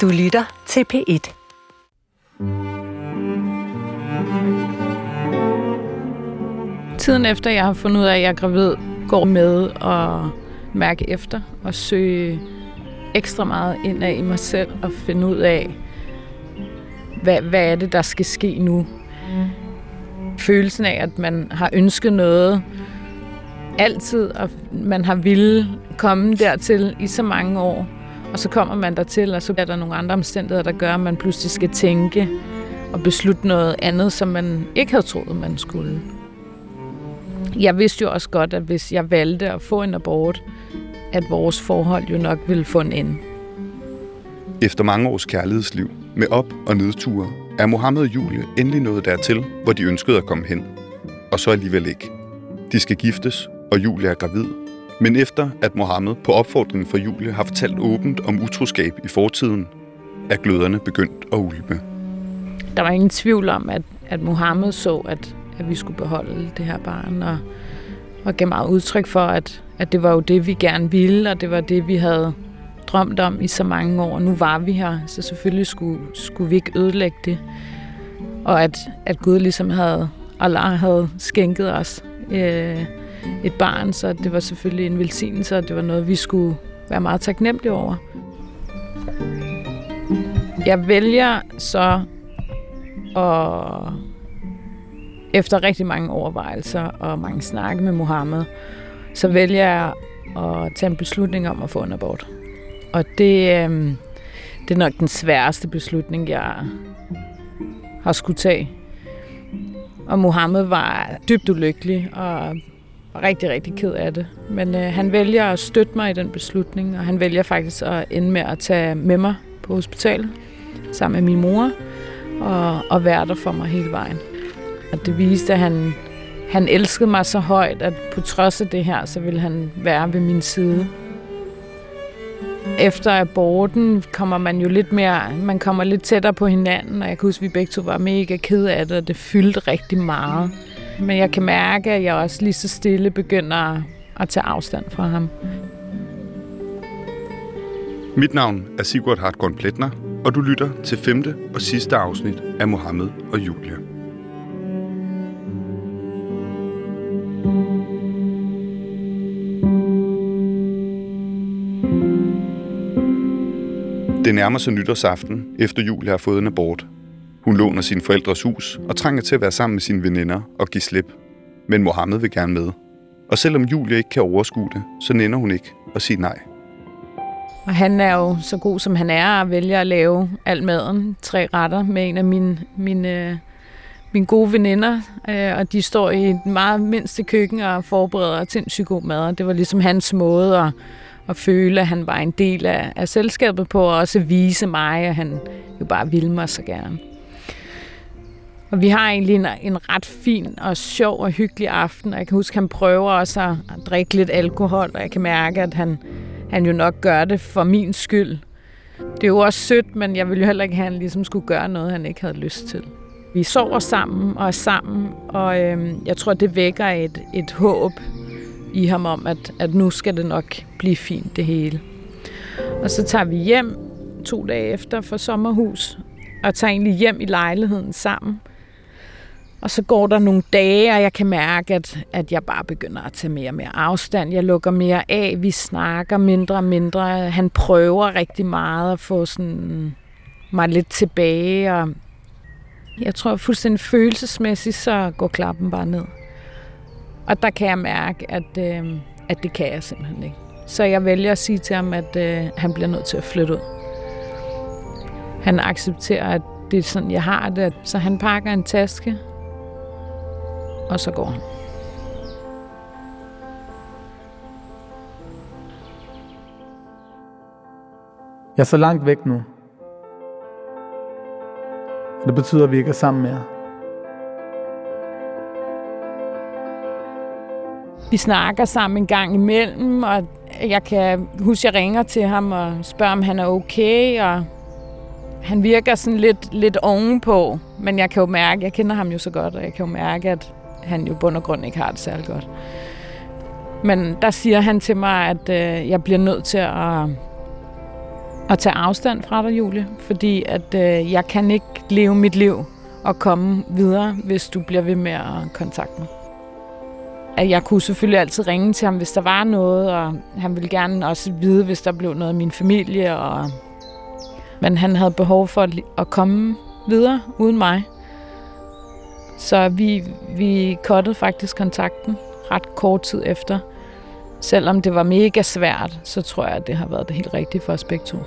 Du lytter til P1. Tiden efter jeg har fundet ud af, at jeg er gravid, går med at mærke efter og søge ekstra meget ind af i mig selv og finde ud af, hvad, hvad er det, der skal ske nu. Følelsen af, at man har ønsket noget altid, og man har ville komme dertil i så mange år, og så kommer man dertil, og så er der nogle andre omstændigheder, der gør, at man pludselig skal tænke og beslutte noget andet, som man ikke havde troet, man skulle. Jeg vidste jo også godt, at hvis jeg valgte at få en abort, at vores forhold jo nok ville få en ende. Efter mange års kærlighedsliv med op- og nedture, er Mohammed og Julie endelig nået dertil, hvor de ønskede at komme hen. Og så alligevel ikke. De skal giftes, og Julie er gravid. Men efter at Mohammed på opfordring fra Julie har fortalt åbent om utroskab i fortiden, er gløderne begyndt at ulme. Der var ingen tvivl om, at, at Mohammed så, at, at vi skulle beholde det her barn, og, og gav meget udtryk for, at, at det var jo det, vi gerne ville, og det var det, vi havde drømt om i så mange år. Nu var vi her, så selvfølgelig skulle, skulle vi ikke ødelægge det. Og at, at Gud ligesom havde, Allah havde skænket os øh, et barn, så det var selvfølgelig en velsignelse, og det var noget, vi skulle være meget taknemmelige over. Jeg vælger så at efter rigtig mange overvejelser og mange snakke med Mohammed, så vælger jeg at tage en beslutning om at få en abort. Og det, øh, det er nok den sværeste beslutning, jeg har skulle tage. Og Mohammed var dybt ulykkelig og var rigtig, rigtig ked af det. Men øh, han vælger at støtte mig i den beslutning, og han vælger faktisk at ende med at tage med mig på hospitalet sammen med min mor og, og være der for mig hele vejen. Og det viste, at han, han elskede mig så højt, at på trods af det her, så ville han være ved min side. Efter aborten kommer man jo lidt mere, man kommer lidt tættere på hinanden, og jeg kan huske, at vi begge to var mega ked af det, og det fyldte rigtig meget. Men jeg kan mærke, at jeg også lige så stille begynder at tage afstand fra ham. Mit navn er Sigurd Hartkorn Pletner, og du lytter til femte og sidste afsnit af Mohammed og Julia. Det nærmer sig nytårsaften, efter Julia har fået en abort. Hun låner sin forældres hus og trænger til at være sammen med sine veninder og give slip. Men Mohammed vil gerne med. Og selvom Julia ikke kan overskue det, så nænder hun ikke at sige nej. Og han er jo så god, som han er, og vælger at lave al maden, tre retter, med en af mine, mine, øh, mine gode veninder. Øh, og de står i et meget mindste køkken og forbereder sindssygt god mad. Og det var ligesom hans måde at, at føle, at han var en del af, af selskabet på, og også vise mig, at han jo bare ville mig så gerne. Og vi har egentlig en, en ret fin og sjov og hyggelig aften, og jeg kan huske, at han prøver også at, at drikke lidt alkohol, og jeg kan mærke, at han, han jo nok gør det for min skyld. Det er jo også sødt, men jeg ville jo heller ikke have, at han ligesom skulle gøre noget, han ikke havde lyst til. Vi sover sammen og er sammen, og øhm, jeg tror, det vækker et, et håb i ham om, at, at nu skal det nok blive fint det hele. Og så tager vi hjem to dage efter for sommerhus, og tager egentlig hjem i lejligheden sammen. Og så går der nogle dage, og jeg kan mærke, at, at jeg bare begynder at tage mere og mere afstand. Jeg lukker mere af, vi snakker mindre og mindre. Han prøver rigtig meget at få sådan mig lidt tilbage, og jeg tror fuldstændig følelsesmæssigt, så går klappen bare ned. Og der kan jeg mærke, at, øh, at det kan jeg simpelthen ikke. Så jeg vælger at sige til ham, at øh, han bliver nødt til at flytte ud. Han accepterer, at det er sådan, jeg har det. Så han pakker en taske, og så går han. Jeg er så langt væk nu. Og det betyder, at vi ikke er sammen mere. Vi snakker sammen en gang imellem, og jeg kan huske, at jeg ringer til ham og spørger, om han er okay, og han virker sådan lidt, lidt ovenpå, men jeg kan jo mærke, jeg kender ham jo så godt, og jeg kan jo mærke, at han jo bund og grund ikke har det særlig godt. Men der siger han til mig, at øh, jeg bliver nødt til at, at tage afstand fra dig, Julie, fordi at øh, jeg kan ikke leve mit liv og komme videre, hvis du bliver ved med at kontakte mig. At jeg kunne selvfølgelig altid ringe til ham, hvis der var noget, og han ville gerne også vide, hvis der blev noget af min familie. Og... Men han havde behov for at komme videre uden mig. Så vi, vi kottede faktisk kontakten ret kort tid efter. Selvom det var mega svært, så tror jeg, at det har været det helt rigtige for os begge to.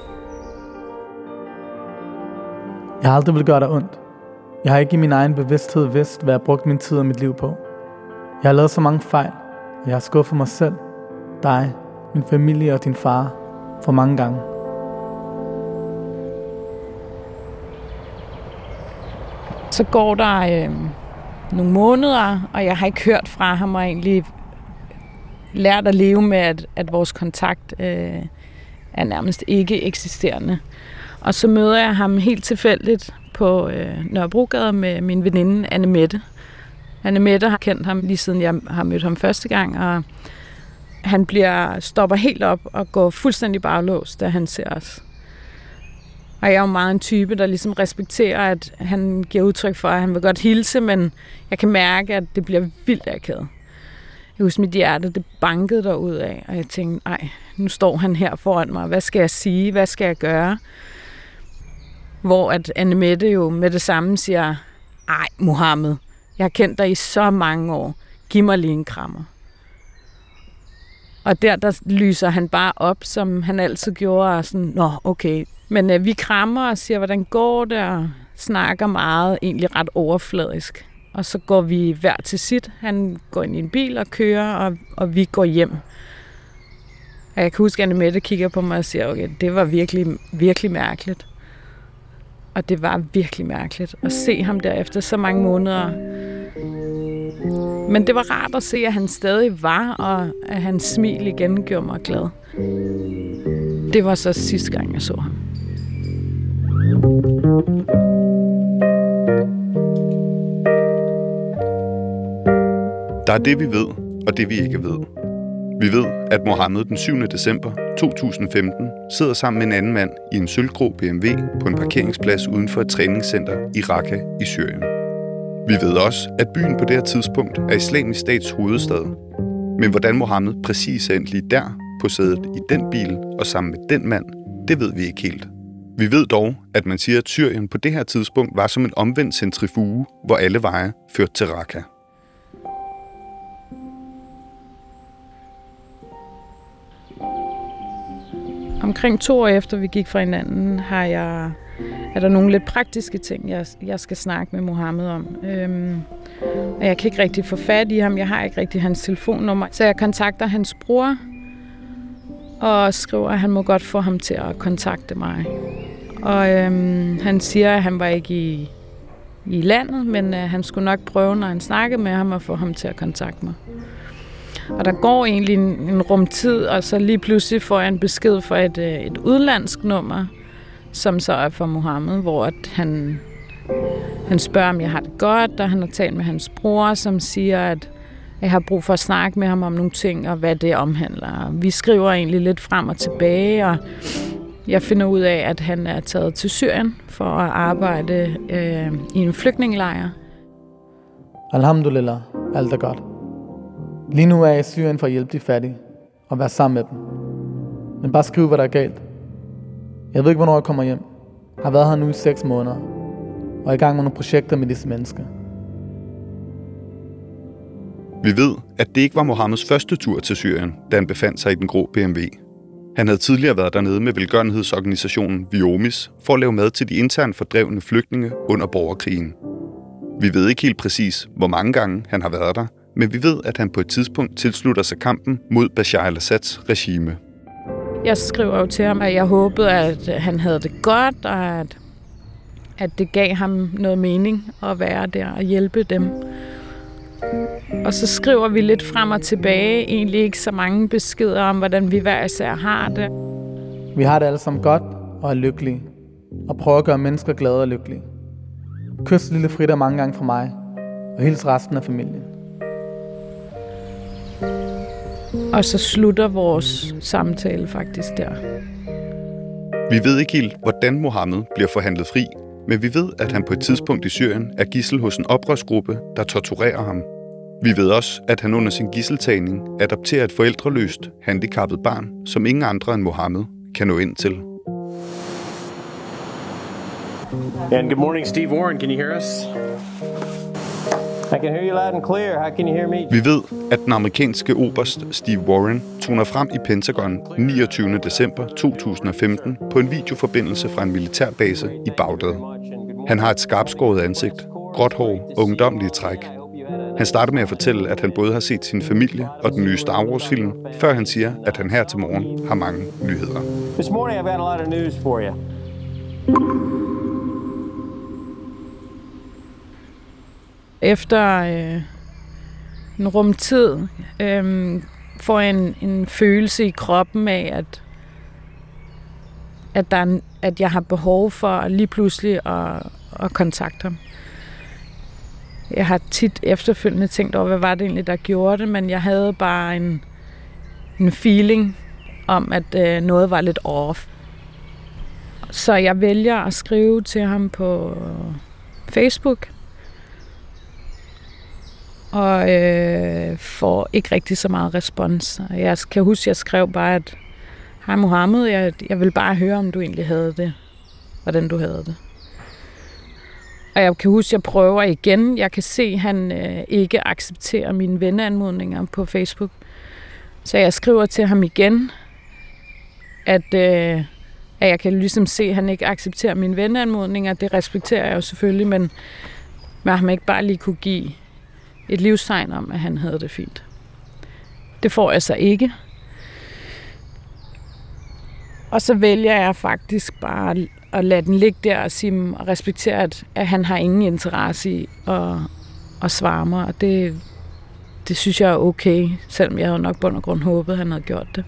Jeg har aldrig vil gøre dig ondt. Jeg har ikke i min egen bevidsthed vidst, hvad jeg brugt min tid og mit liv på. Jeg har lavet så mange fejl, og jeg har skuffet mig selv, dig, min familie og din far for mange gange. Så går der øh, nogle måneder, og jeg har ikke hørt fra ham og egentlig lært at leve med, at, at vores kontakt øh, er nærmest ikke eksisterende. Og så møder jeg ham helt tilfældigt på øh, Nørrebrogade med min veninde Anne Mette. Anne Mette har kendt ham lige siden jeg har mødt ham første gang, og han bliver stopper helt op og går fuldstændig baglås, da han ser os. Og jeg er jo meget en type, der ligesom respekterer, at han giver udtryk for, at han vil godt hilse, men jeg kan mærke, at det bliver vildt akavet. Jeg husker, mit hjerte, det bankede derud af, og jeg tænkte, nej, nu står han her foran mig. Hvad skal jeg sige? Hvad skal jeg gøre? Hvor at Anne Mette jo med det samme siger, ej, Mohammed, jeg har kendt dig i så mange år. Giv mig lige en krammer. Og der, der lyser han bare op, som han altid gjorde, og sådan, nå, okay. Men øh, vi krammer og siger, hvordan går det, og snakker meget, egentlig ret overfladisk. Og så går vi hver til sit. Han går ind i en bil og kører, og, og vi går hjem. Og jeg kan huske, at Annemette kigger på mig og siger, okay, det var virkelig, virkelig mærkeligt. Og det var virkelig mærkeligt at se ham der efter så mange måneder. Men det var rart at se, at han stadig var, og at hans smil igen gjorde mig glad. Det var så sidste gang, jeg så ham. Der er det, vi ved, og det, vi ikke ved. Vi ved, at Mohammed den 7. december 2015 sidder sammen med en anden mand i en sølvgrå BMW på en parkeringsplads uden for et træningscenter i Raqqa i Syrien. Vi ved også, at byen på det her tidspunkt er islamisk stats hovedstad. Men hvordan Mohammed præcis er endt lige der på sædet i den bil og sammen med den mand, det ved vi ikke helt. Vi ved dog, at man siger, at Syrien på det her tidspunkt var som en omvendt centrifuge, hvor alle veje førte til Raqqa. Omkring to år efter vi gik fra hinanden, har jeg, er der nogle lidt praktiske ting, jeg, jeg skal snakke med Mohammed om. Øhm, og jeg kan ikke rigtig få fat i ham. Jeg har ikke rigtig hans telefonnummer. Så jeg kontakter hans bror og skriver, at han må godt få ham til at kontakte mig. Og øhm, han siger, at han var ikke i, i landet, men øh, han skulle nok prøve, når han snakkede med ham, at få ham til at kontakte mig. Og der går egentlig en, en rum tid, og så lige pludselig får jeg en besked fra et, øh, et udlandsk nummer, som så er fra Mohammed, hvor at han, han spørger, om jeg har det godt, og han har talt med hans bror, som siger, at jeg har brug for at snakke med ham om nogle ting, og hvad det omhandler. Vi skriver egentlig lidt frem og tilbage, og jeg finder ud af, at han er taget til Syrien for at arbejde øh, i en flygtningelejr. Alhamdulillah, alt er godt. Lige nu er jeg i Syrien for at hjælpe de fattige og være sammen med dem. Men bare skriv, hvad der er galt. Jeg ved ikke, hvornår jeg kommer hjem. Jeg har været her nu i 6 måneder og er i gang med nogle projekter med disse mennesker. Vi ved, at det ikke var Mohammeds første tur til Syrien, da han befandt sig i den grå BMW. Han havde tidligere været dernede med velgørenhedsorganisationen Viomis for at lave mad til de internt fordrevne flygtninge under borgerkrigen. Vi ved ikke helt præcis, hvor mange gange han har været der, men vi ved, at han på et tidspunkt tilslutter sig kampen mod Bashar al-Assads regime. Jeg skriver jo til ham, at jeg håbede, at han havde det godt, og at, at det gav ham noget mening at være der og hjælpe dem. Og så skriver vi lidt frem og tilbage, egentlig ikke så mange beskeder om, hvordan vi hver især har det. Vi har det alle sammen godt og er lykkelige, og prøver at gøre mennesker glade og lykkelige. Kys lille Frida mange gange fra mig, og hils resten af familien. Og så slutter vores samtale faktisk der. Vi ved ikke helt, hvordan Mohammed bliver forhandlet fri, men vi ved, at han på et tidspunkt i Syrien er gissel hos en oprørsgruppe, der torturerer ham. Vi ved også, at han under sin gisseltagning adopterer et forældreløst, handicappet barn, som ingen andre end Mohammed kan nå ind til. And good morning, Steve Warren. Can you hear us? I can hear you loud and clear. How can you hear me? Vi ved, at den amerikanske oberst Steve Warren toner frem i Pentagon 29. december 2015 på en videoforbindelse fra en militærbase i Bagdad. Han har et skarpskåret ansigt, gråt hår og ungdomlige træk. Han starter med at fortælle, at han både har set sin familie og den nye Star Wars-film, før han siger, at han her til morgen har mange nyheder. This morning I've got a lot of news for you. Efter øh, en rumtid øh, får jeg en, en følelse i kroppen af, at, at, der er at jeg har behov for lige pludselig at, at kontakte ham. Jeg har tit efterfølgende tænkt over, hvad var det egentlig, der gjorde det, men jeg havde bare en, en feeling om, at øh, noget var lidt off. Så jeg vælger at skrive til ham på Facebook, og øh, får ikke rigtig så meget respons. Jeg kan huske, at jeg skrev bare, at Hej Mohammed, jeg, jeg vil bare høre, om du egentlig havde det. Hvordan du havde det. Og jeg kan huske, at jeg prøver igen. Jeg kan se, at han øh, ikke accepterer mine venneanmodninger på Facebook. Så jeg skriver til ham igen, at, øh, at jeg kan ligesom se, at han ikke accepterer mine venneanmodninger. Det respekterer jeg jo selvfølgelig, men man har ikke bare lige kunne give et livstegn om, at han havde det fint. Det får jeg så ikke. Og så vælger jeg faktisk bare at lade den ligge der og, sige, mm, og respektere, at, at han har ingen interesse i at, at svare mig. Og det, det synes jeg er okay, selvom jeg havde nok bund og grund håbet, at han havde gjort det.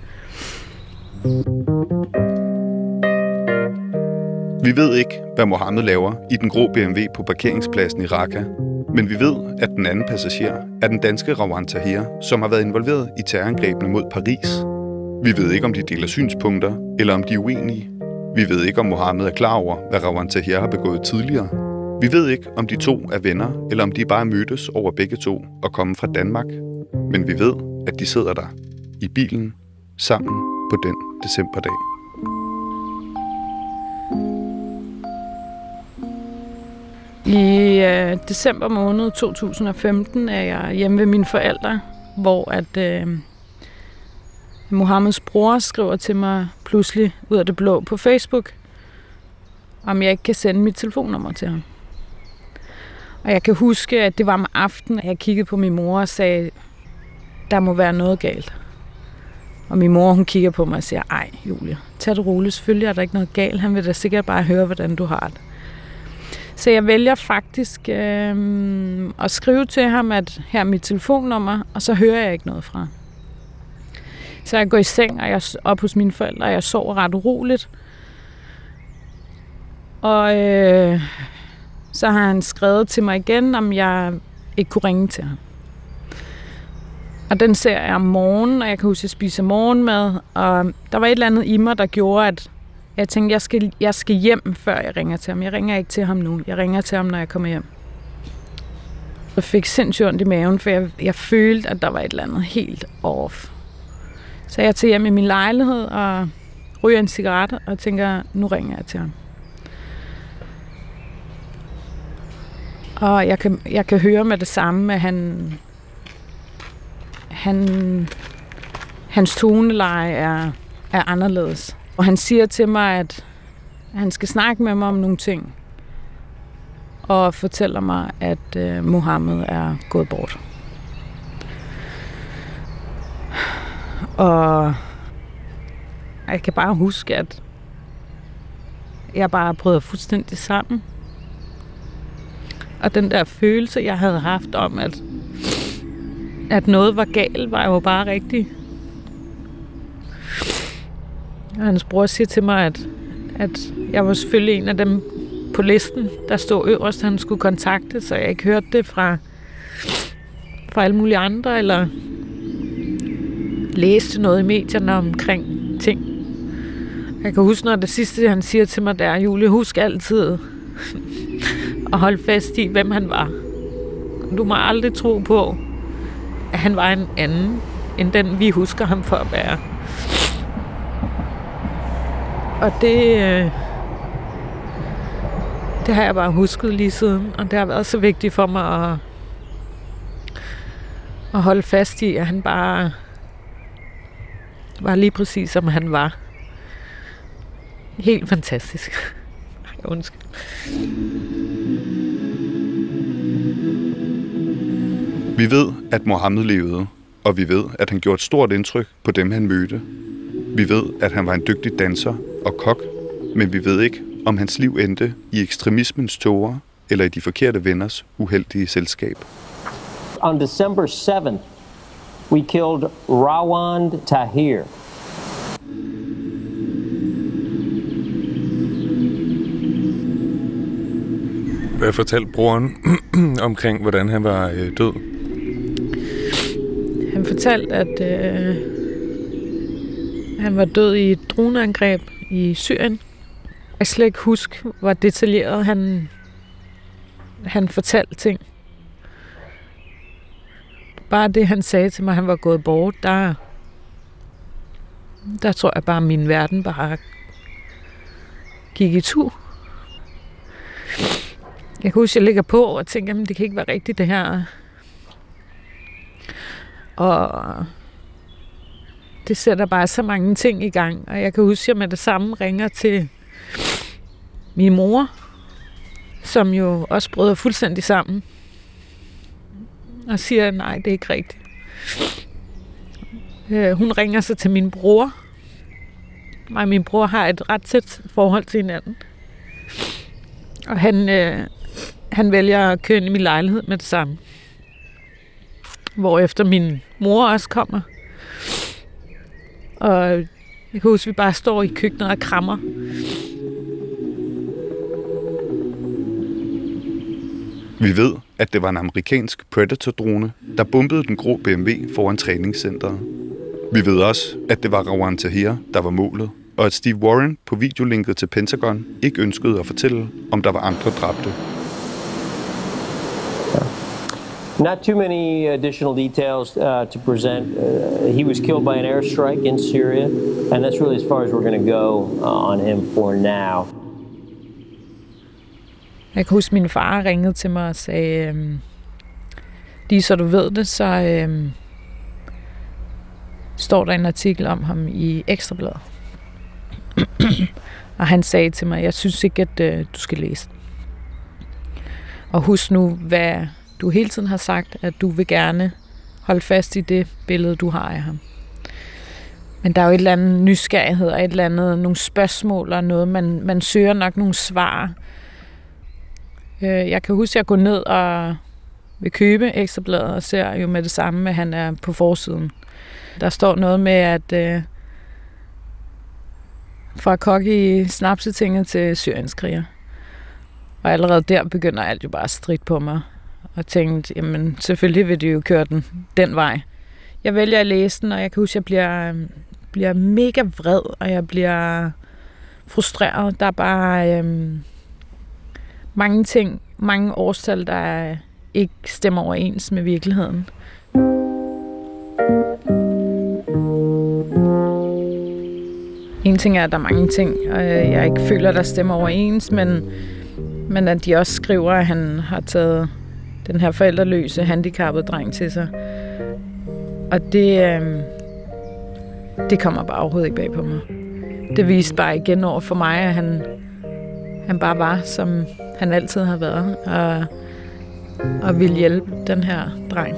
Vi ved ikke, hvad Mohammed laver i den grå BMW på parkeringspladsen i Raqqa, men vi ved, at den anden passager er den danske Rawan Tahir, som har været involveret i terrorangrebene mod Paris. Vi ved ikke, om de deler synspunkter, eller om de er uenige. Vi ved ikke, om Mohammed er klar over, hvad Rawan Tahir har begået tidligere. Vi ved ikke, om de to er venner, eller om de bare mødtes over begge to og komme fra Danmark. Men vi ved, at de sidder der i bilen sammen på den decemberdag. I øh, december måned 2015 er jeg hjemme ved mine forældre, hvor at øh, Mohammeds bror skriver til mig pludselig ud af det blå på Facebook, om jeg ikke kan sende mit telefonnummer til ham. Og jeg kan huske, at det var om aftenen, at jeg kiggede på min mor og sagde, der må være noget galt. Og min mor, hun kigger på mig og siger, ej Julia, tag det roligt, selvfølgelig er der ikke noget galt. Han vil da sikkert bare høre, hvordan du har det. Så jeg vælger faktisk øh, at skrive til ham, at her er mit telefonnummer, og så hører jeg ikke noget fra så jeg går i seng, og jeg er op hos mine forældre, og jeg sover ret uroligt. Og øh, så har han skrevet til mig igen, om jeg ikke kunne ringe til ham. Og den ser jeg om morgenen, og jeg kan huske, at jeg spiser morgenmad. Og der var et eller andet i mig, der gjorde, at jeg tænkte, jeg skal, jeg skal hjem, før jeg ringer til ham. Jeg ringer ikke til ham nu. Jeg ringer til ham, når jeg kommer hjem. Jeg fik sindssygt ondt i maven, for jeg, jeg følte, at der var et eller andet helt off. Så jeg tager hjem i min lejlighed og ryger en cigaret og tænker, nu ringer jeg til ham. Og jeg kan, jeg kan høre med det samme, at han, han, hans toneleje er, er anderledes. Og han siger til mig, at han skal snakke med mig om nogle ting. Og fortæller mig, at øh, Mohammed er gået bort. Og jeg kan bare huske, at jeg bare brød fuldstændig sammen. Og den der følelse, jeg havde haft om, at, at noget var galt, var jo bare rigtigt. Og hans bror siger til mig, at, at jeg var selvfølgelig en af dem på listen, der stod øverst, han skulle kontakte, så jeg ikke hørte det fra, fra alle mulige andre, eller læste noget i medierne omkring ting. Jeg kan huske, når det sidste, han siger til mig, der er, Julie, husk altid at holde fast i, hvem han var. Du må aldrig tro på, at han var en anden, end den vi husker ham for at være. Og det, øh, det har jeg bare husket lige siden, og det har været så vigtigt for mig at, at holde fast i, at han bare var lige præcis, som han var. Helt fantastisk. Undskyld. Vi ved, at Mohammed levede, og vi ved, at han gjorde et stort indtryk på dem, han mødte. Vi ved, at han var en dygtig danser og kok, men vi ved ikke, om hans liv endte i ekstremismens tåger eller i de forkerte venners uheldige selskab. On December 7th, we killed Rawand Tahir. Hvad fortalte broren omkring, hvordan han var øh, død? Han fortalte, at øh, han var død i et droneangreb i Syrien. Jeg slet ikke huske, hvor detaljeret han, han fortalte ting. Bare det, han sagde til mig, han var gået bort, der, der tror jeg bare, at min verden bare gik i tur. Jeg kan huske, at jeg ligger på og tænker, at det kan ikke være rigtigt det her. Og det sætter bare så mange ting i gang. Og jeg kan huske, at jeg med det samme ringer til min mor, som jo også bryder fuldstændig sammen. Og siger, nej, det er ikke rigtigt. Øh, hun ringer så til min bror. Mig og min bror har et ret tæt forhold til hinanden. Og han, øh, han vælger at køre ind i min lejlighed med det samme. Hvorefter min mor også kommer. Og jeg kan huske, at vi bare står i køkkenet og krammer. Vi ved, at det var en amerikansk Predator-drone, der bombede den grå BMW foran træningscenteret. Vi ved også, at det var Rawan Tahir, der var målet, og at Steve Warren på videolinket til Pentagon ikke ønskede at fortælle, om der var andre dræbte. Not too many additional details uh, to present. Uh, he was killed by an airstrike in Syria, and that's really as far as we're going to go uh, on him for now. Jeg kan huske, at min far ringede til mig og sagde, øhm, lige så du ved det, så øhm, står der en artikel om ham i Ekstrabladet. og han sagde til mig, jeg synes ikke, at øh, du skal læse den. Og husk nu, hvad du hele tiden har sagt, at du vil gerne holde fast i det billede, du har af ham. Men der er jo et eller andet nysgerrighed og et eller andet, nogle spørgsmål og noget, man, man søger nok nogle svar. Øh, jeg kan huske, at jeg går ned og vil købe ekstrabladet og ser jo med det samme, at han er på forsiden. Der står noget med, at øh, fra kok i snapsetinget til syrienskriger. Og allerede der begynder alt jo bare at stride på mig. Og tænkte, jamen selvfølgelig vil de jo køre den den vej. Jeg vælger at læse den, og jeg kan huske, at jeg bliver, bliver mega vred, og jeg bliver frustreret. Der er bare Øh, mange ting, mange årstal, der ikke stemmer overens med virkeligheden. En ting er, at der er mange ting, og jeg ikke føler, der stemmer overens, men, men at de også skriver, at han har taget den her forældreløse, handicappede dreng til sig. Og det, øhm, det kommer bare overhovedet ikke bag på mig. Det viste bare igen over for mig, at han, han bare var, som han altid har været, og, og ville hjælpe den her dreng.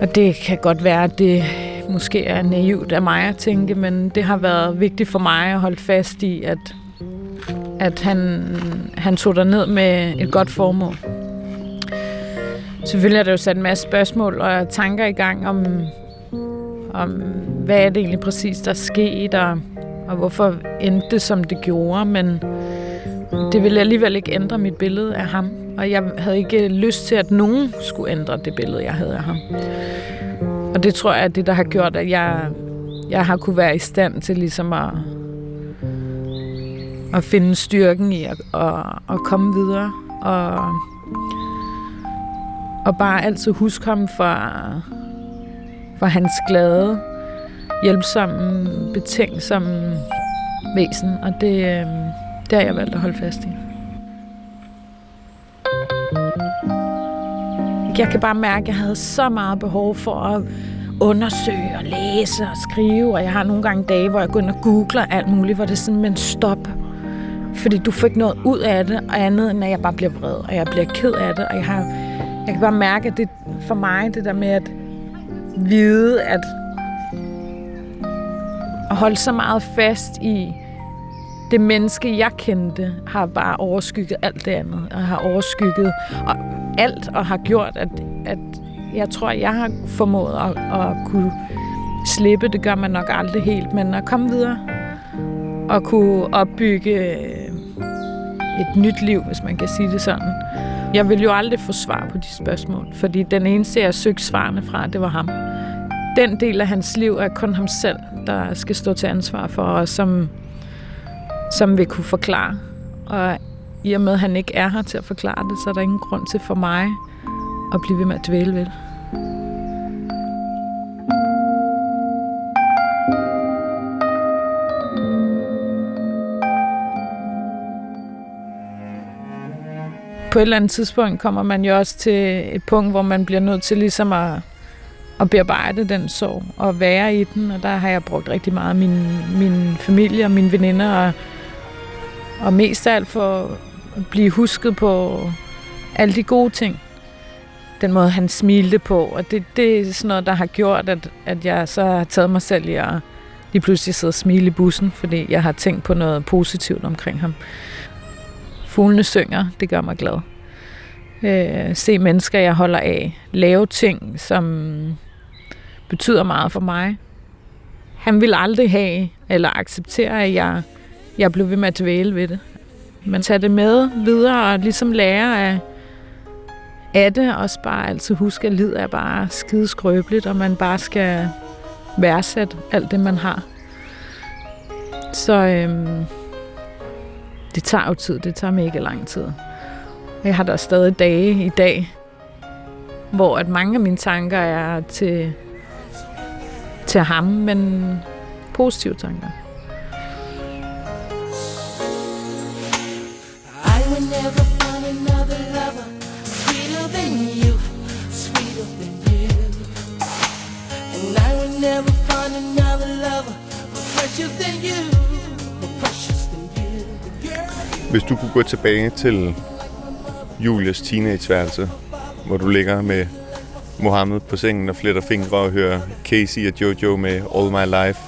Og det kan godt være, at det måske er naivt af mig at tænke, men det har været vigtigt for mig at holde fast i, at, at han, han tog der ned med et godt formål. Selvfølgelig er der jo sat en masse spørgsmål og tanker i gang om, om hvad er det egentlig præcis, der skete, og, og hvorfor endte det, som det gjorde, men det ville alligevel ikke ændre mit billede af ham, og jeg havde ikke lyst til, at nogen skulle ændre det billede, jeg havde af ham. Og det tror jeg er det, der har gjort, at jeg, jeg har kunne være i stand til ligesom at, at finde styrken i at, at, at komme videre. Og, og bare altid huske ham for, for hans glade, hjælpsomme, betænksomme væsen. Og det, øh, det har jeg valgt at holde fast i. Jeg kan bare mærke, at jeg havde så meget behov for at undersøge og læse og skrive, og jeg har nogle gange dage, hvor jeg går ind og googler alt muligt, hvor det er sådan, men stop. Fordi du får ikke noget ud af det, og andet end at jeg bare bliver vred, og jeg bliver ked af det, og jeg, har, jeg kan bare mærke, at det for mig, det der med at vide, at og holde så meget fast i det menneske, jeg kendte, har bare overskygget alt det andet, og har overskygget og alt, og har gjort, at, at jeg tror, jeg har formået at, at kunne slippe. Det gør man nok aldrig helt, men at komme videre og kunne opbygge øh, et nyt liv, hvis man kan sige det sådan. Jeg vil jo aldrig få svar på de spørgsmål, fordi den eneste, jeg søgte svarene fra, det var ham. Den del af hans liv er kun ham selv, der skal stå til ansvar for, og som, som vil kunne forklare. Og i og med, at han ikke er her til at forklare det, så er der ingen grund til for mig at blive ved med at dvæle ved. På et eller andet tidspunkt kommer man jo også til et punkt, hvor man bliver nødt til ligesom at, at bearbejde den sorg og være i den, og der har jeg brugt rigtig meget min, min familie og mine veninder, og, og mest af alt for at blive husket på alle de gode ting. Den måde, han smilte på, og det, det er sådan noget, der har gjort, at, at jeg så har taget mig selv i at lige pludselig sidde og smile i bussen, fordi jeg har tænkt på noget positivt omkring ham. Fuglene synger, det gør mig glad. Øh, se mennesker, jeg holder af. Lave ting, som betyder meget for mig. Han vil aldrig have eller acceptere, at jeg, jeg blev ved med at dvæle ved det. Men tage det med videre og ligesom lære af, af det. og bare altid huske, at lid er bare skide skrøbeligt, og man bare skal værdsætte alt det, man har. Så øhm, det tager jo tid. Det tager mega lang tid. Jeg har da stadig dage i dag, hvor at mange af mine tanker er til, til ham, men positive tanker. I will never find another lover sweeter than you, sweeter than you. And I will never find another lover more precious than you, more precious than you. Hvis du kunne gå tilbage til Julias teenageværelse, hvor du ligger med Mohammed på sengen og fletter fingre og hører Casey og Jojo med All My Life,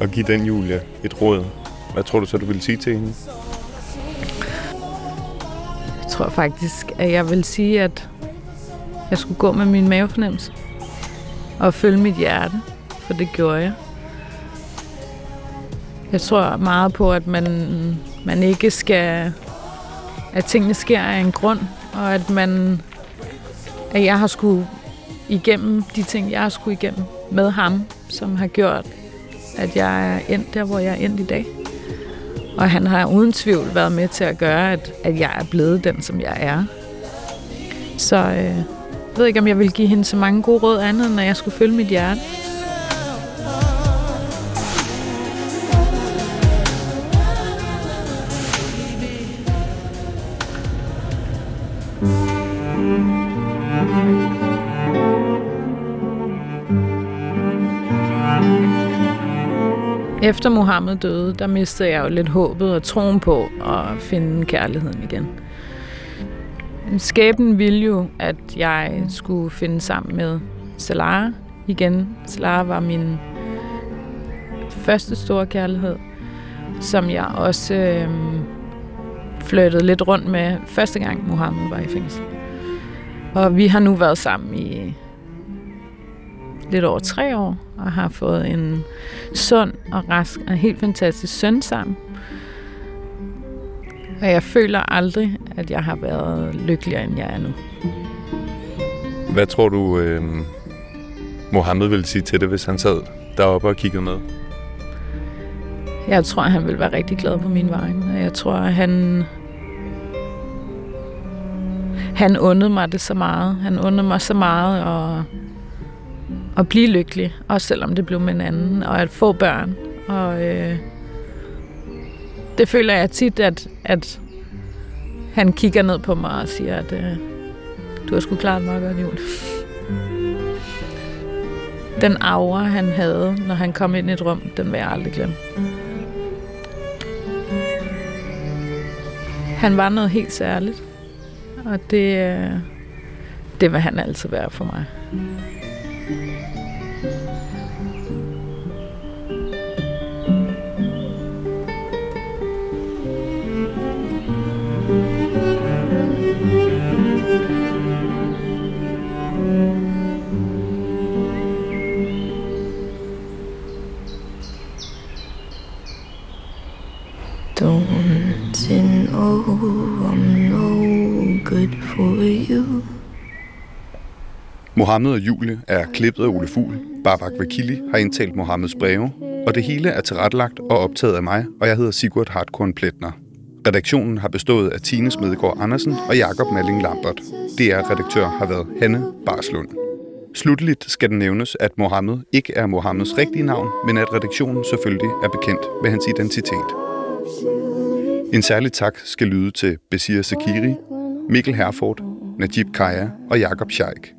og give den Julia et råd, hvad tror du så, du ville sige til hende? Jeg tror faktisk, at jeg vil sige, at jeg skulle gå med min mavefornemmelse og følge mit hjerte, for det gjorde jeg. Jeg tror meget på, at man, man ikke skal... At tingene sker af en grund, og at man... At jeg har skulle igennem de ting, jeg har skulle igennem med ham, som har gjort, at jeg er endt der, hvor jeg er endt i dag. Og han har uden tvivl været med til at gøre, at, at jeg er blevet den, som jeg er. Så øh, jeg ved ikke, om jeg vil give hende så mange gode råd andet, end at jeg skulle følge mit hjerte. Efter Mohammed døde, der mistede jeg jo lidt håbet og troen på at finde kærligheden igen. Skæbnen ville jo, at jeg skulle finde sammen med Salah igen. Salah var min første store kærlighed, som jeg også øh, flyttede lidt rundt med første gang Mohammed var i fængsel. Og vi har nu været sammen i lidt over tre år, og har fået en sund og rask og helt fantastisk søn sammen. Og jeg føler aldrig, at jeg har været lykkeligere, end jeg er nu. Hvad tror du, øh, Mohammed ville sige til det, hvis han sad deroppe og kiggede med? Jeg tror, han vil være rigtig glad på min vej. Jeg tror, han... Han undede mig det så meget. Han undede mig så meget at, at blive lykkelig. Også selvom det blev med en anden. Og at få børn. Og øh, det føler jeg tit, at, at han kigger ned på mig og siger, at øh, du har sgu klart meget godt, Jul. Den aura, han havde, når han kom ind i et rum, den vil jeg aldrig glemme. Han var noget helt særligt, og det, øh, det vil han altid være for mig. Don't you oh, know I'm no good for you? Mohammed og Julie er klippet af Ole Fugl. Babak Vakili har indtalt Mohammeds breve, og det hele er tilrettelagt og optaget af mig, og jeg hedder Sigurd Hartkorn Pletner. Redaktionen har bestået af Tine Smedegaard Andersen og Jakob Malling Lambert. DR-redaktør har været Hanne Barslund. Slutteligt skal det nævnes, at Mohammed ikke er Mohammeds rigtige navn, men at redaktionen selvfølgelig er bekendt med hans identitet. En særlig tak skal lyde til Besir Sakiri, Mikkel Herford, Najib Kaya og Jakob Scheik.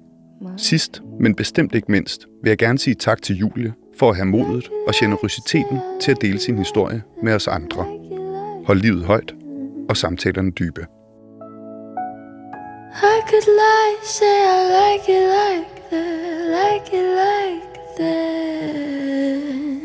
Sidst, men bestemt ikke mindst, vil jeg gerne sige tak til Julie for at have modet og generøsiteten til at dele sin historie med os andre. Hold livet højt og samtalerne dybe. I could lie, say I like it like that, like it like that.